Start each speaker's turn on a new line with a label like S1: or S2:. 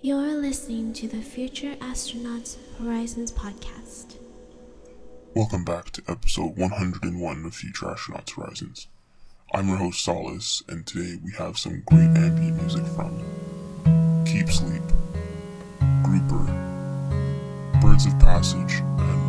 S1: You're listening to the Future Astronauts Horizons podcast.
S2: Welcome back to episode 101 of Future Astronauts Horizons. I'm your host Solace, and today we have some great ambient music from Keep Sleep, Grouper, Birds of Passage, and